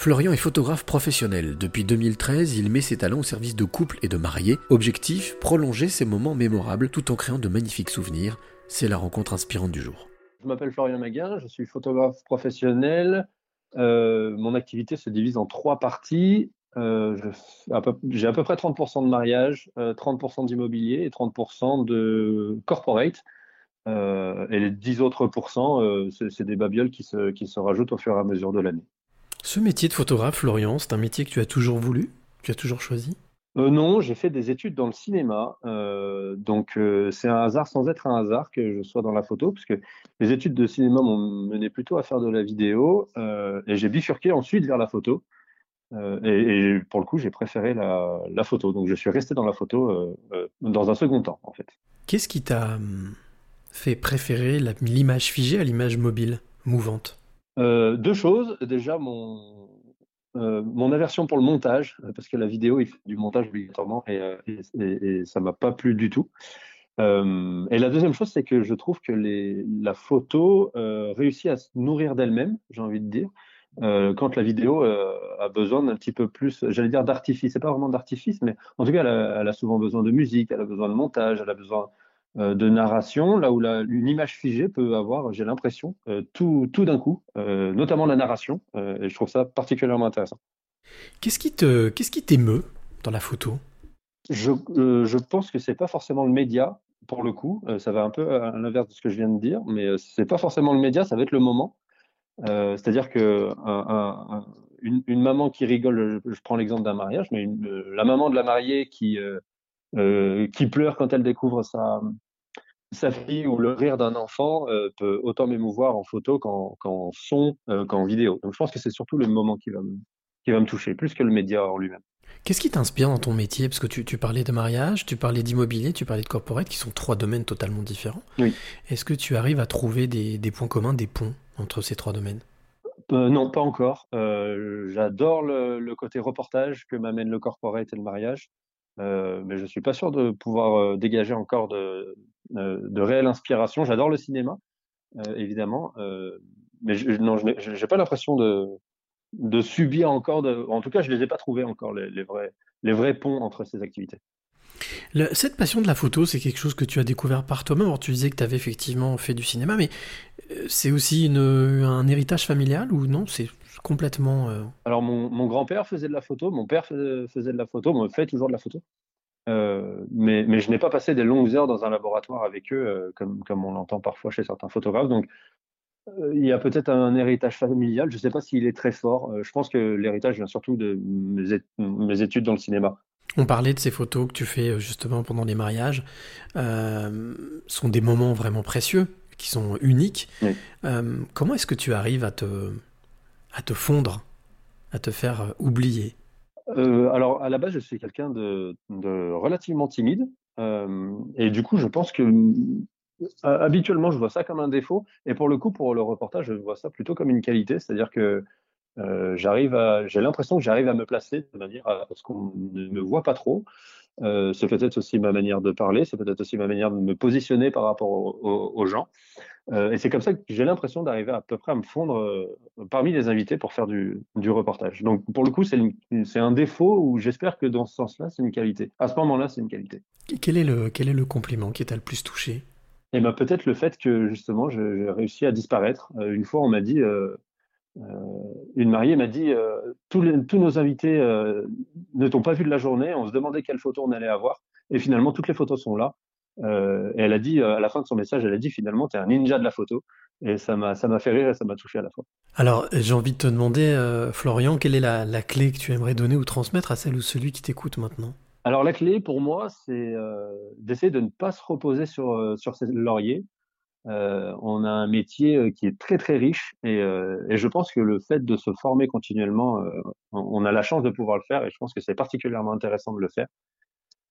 Florian est photographe professionnel. Depuis 2013, il met ses talents au service de couples et de mariés. Objectif, prolonger ces moments mémorables tout en créant de magnifiques souvenirs. C'est la rencontre inspirante du jour. Je m'appelle Florian Maguin, je suis photographe professionnel. Euh, mon activité se divise en trois parties. Euh, j'ai à peu près 30% de mariage, 30% euh, d'immobilier et 30% de corporate. et les 10 autres pourcents, c'est des babioles qui se, qui se rajoutent au fur et à mesure de l'année. Ce métier de photographe, Florian, c'est un métier que tu as toujours voulu Tu as toujours choisi? Euh, non, j'ai fait des études dans le cinéma, euh, donc euh, c'est un hasard sans être un hasard que je sois dans la photo, parce que les études de cinéma m'ont mené plutôt à faire de la vidéo, et j'ai bifurqué ensuite vers la photo. Et, pour le coup, j'ai préféré la, la, photo, donc je suis resté dans la photo dans un second temps, en fait. Qu'est-ce qui t'a hum, fait préférer l'image figée à l'image mobile, mouvante? Deux choses. Déjà, mon, euh, mon aversion pour le montage, euh, parce que la vidéo, il fait du montage obligatoirement et, euh, et, ça m'a pas plu du tout. et la deuxième chose, c'est que je trouve que la photo réussit à se nourrir d'elle-même, j'ai envie de dire, quand la vidéo a besoin d'un petit peu plus, j'allais dire d'artifice. C'est pas vraiment d'artifice, mais en tout cas, elle a, souvent besoin de musique, elle a besoin de montage, elle a besoin euh, de narration, là où la, une image figée peut avoir, j'ai l'impression, euh, tout, tout d'un coup, euh, notamment la narration, et je trouve ça particulièrement intéressant. Qu'est-ce qui te, qu'est-ce qui t'émeut dans la photo? Je, je, pense que c'est pas forcément le média, pour le coup, ça va un peu à l'inverse de ce que je viens de dire, mais c'est pas forcément le média, ça va être le moment. C'est-à-dire que une, maman qui rigole, je, prends l'exemple d'un mariage, mais la maman de la mariée qui euh, qui pleure quand elle découvre sa, sa fille ou le rire d'un enfant euh, peut autant m'émouvoir en photo qu'en son, euh, qu'en vidéo. Donc je pense que c'est surtout le moment qui va, me, qui va me toucher, plus que le média en lui-même. Qu'est-ce qui t'inspire dans ton métier? Parce que tu, tu, parlais de mariage, tu parlais d'immobilier, tu parlais de corporate, qui sont trois domaines totalement différents. Oui. Est-ce que tu arrives à trouver des, des, points communs, des ponts entre ces trois domaines? Non, pas encore. J'adore le, le, côté reportage que m'amène le corporate et le mariage. Euh, mais je suis pas sûr de pouvoir euh, dégager encore de, euh, de réelle inspiration. J'adore le cinéma, évidemment, mais je, non, je n'ai pas l'impression de, subir encore. En tout cas, je les ai pas trouvés encore les, vrais, les vrais ponts entre ces activités. cette passion de la photo, c'est quelque chose que tu as découvert par toi-même. Alors, tu disais que tu avais effectivement fait du cinéma, mais c'est aussi un héritage familial ou non? C'est complètement. Euh, Alors, mon, grand-père faisait de la photo, mon père faisait, de la photo, me fait toujours de la photo. Euh, mais, mais, je n'ai pas passé des longues heures dans un laboratoire avec eux, euh, comme, comme on l'entend parfois chez certains photographes. Donc, il y a peut-être un héritage familial. Je ne sais pas s'il est très fort. je pense que l'héritage vient surtout de mes, études dans le cinéma. On parlait de ces photos que tu fais justement pendant les mariages. Ce sont des moments vraiment précieux, qui sont uniques. comment est-ce que tu arrives à te, à te fondre, à te faire euh, oublier euh, Alors, à la base, je suis quelqu'un de, relativement timide. Euh, et du coup, je pense que habituellement, je vois ça comme un défaut. Et pour le coup, pour le reportage, je vois ça plutôt comme une qualité. C'est-à-dire que j'arrive à, j'ai l'impression que j'arrive à me placer de manière à ce qu'on ne me voit pas trop. Euh, c'est peut-être aussi ma manière de parler, c'est peut-être aussi ma manière de me positionner par rapport aux gens. Euh, et c'est comme ça que j'ai l'impression d'arriver à peu près à me fondre euh, parmi les invités pour faire du, du reportage. Donc pour le coup, c'est un défaut ou j'espère que dans ce sens-là, c'est une qualité. À ce moment-là, c'est une qualité. Quel est le, quel est le compliment qui t'a le plus touché? Eh ben, peut-être le fait que justement, j'ai réussi à disparaître. une fois, on m'a dit, euh, une mariée m'a dit euh, tous, tous, nos invités euh, ne t'ont pas vu de la journée, on se demandait quelle photo on allait avoir, et finalement toutes les photos sont là. et elle a dit à la fin de son message, elle a dit finalement tu es un ninja de la photo, et ça m'a ça m'a fait rire et ça m'a touché à la fois. Alors j'ai envie de te demander, Florian, quelle est la, la, clé que tu aimerais donner ou transmettre à celle ou celui qui t'écoute maintenant? Alors la clé pour moi, c'est d'essayer de ne pas se reposer sur sur ses lauriers, euh, on a un métier euh, qui est très très riche et, euh, et, je pense que le fait de se former continuellement, on a la chance de pouvoir le faire et je pense que c'est particulièrement intéressant de le faire.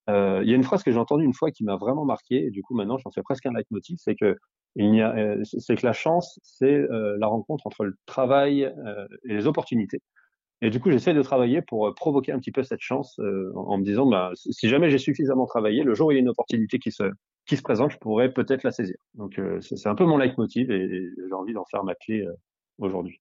Il y a une phrase que j'ai entendue une fois qui m'a vraiment marqué et du coup maintenant j'en fais presque un leitmotiv, c'est que il y a, c'est que la chance, c'est la rencontre entre le travail et les opportunités. Et du coup, j'essaie de travailler pour provoquer un petit peu cette chance en, me disant, bah, si jamais j'ai suffisamment travaillé, le jour où il y a une opportunité qui se, qui se présente, je pourrais peut-être la saisir. Donc euh, c'est un peu mon leitmotiv et, j'ai envie d'en faire ma clé euh, aujourd'hui.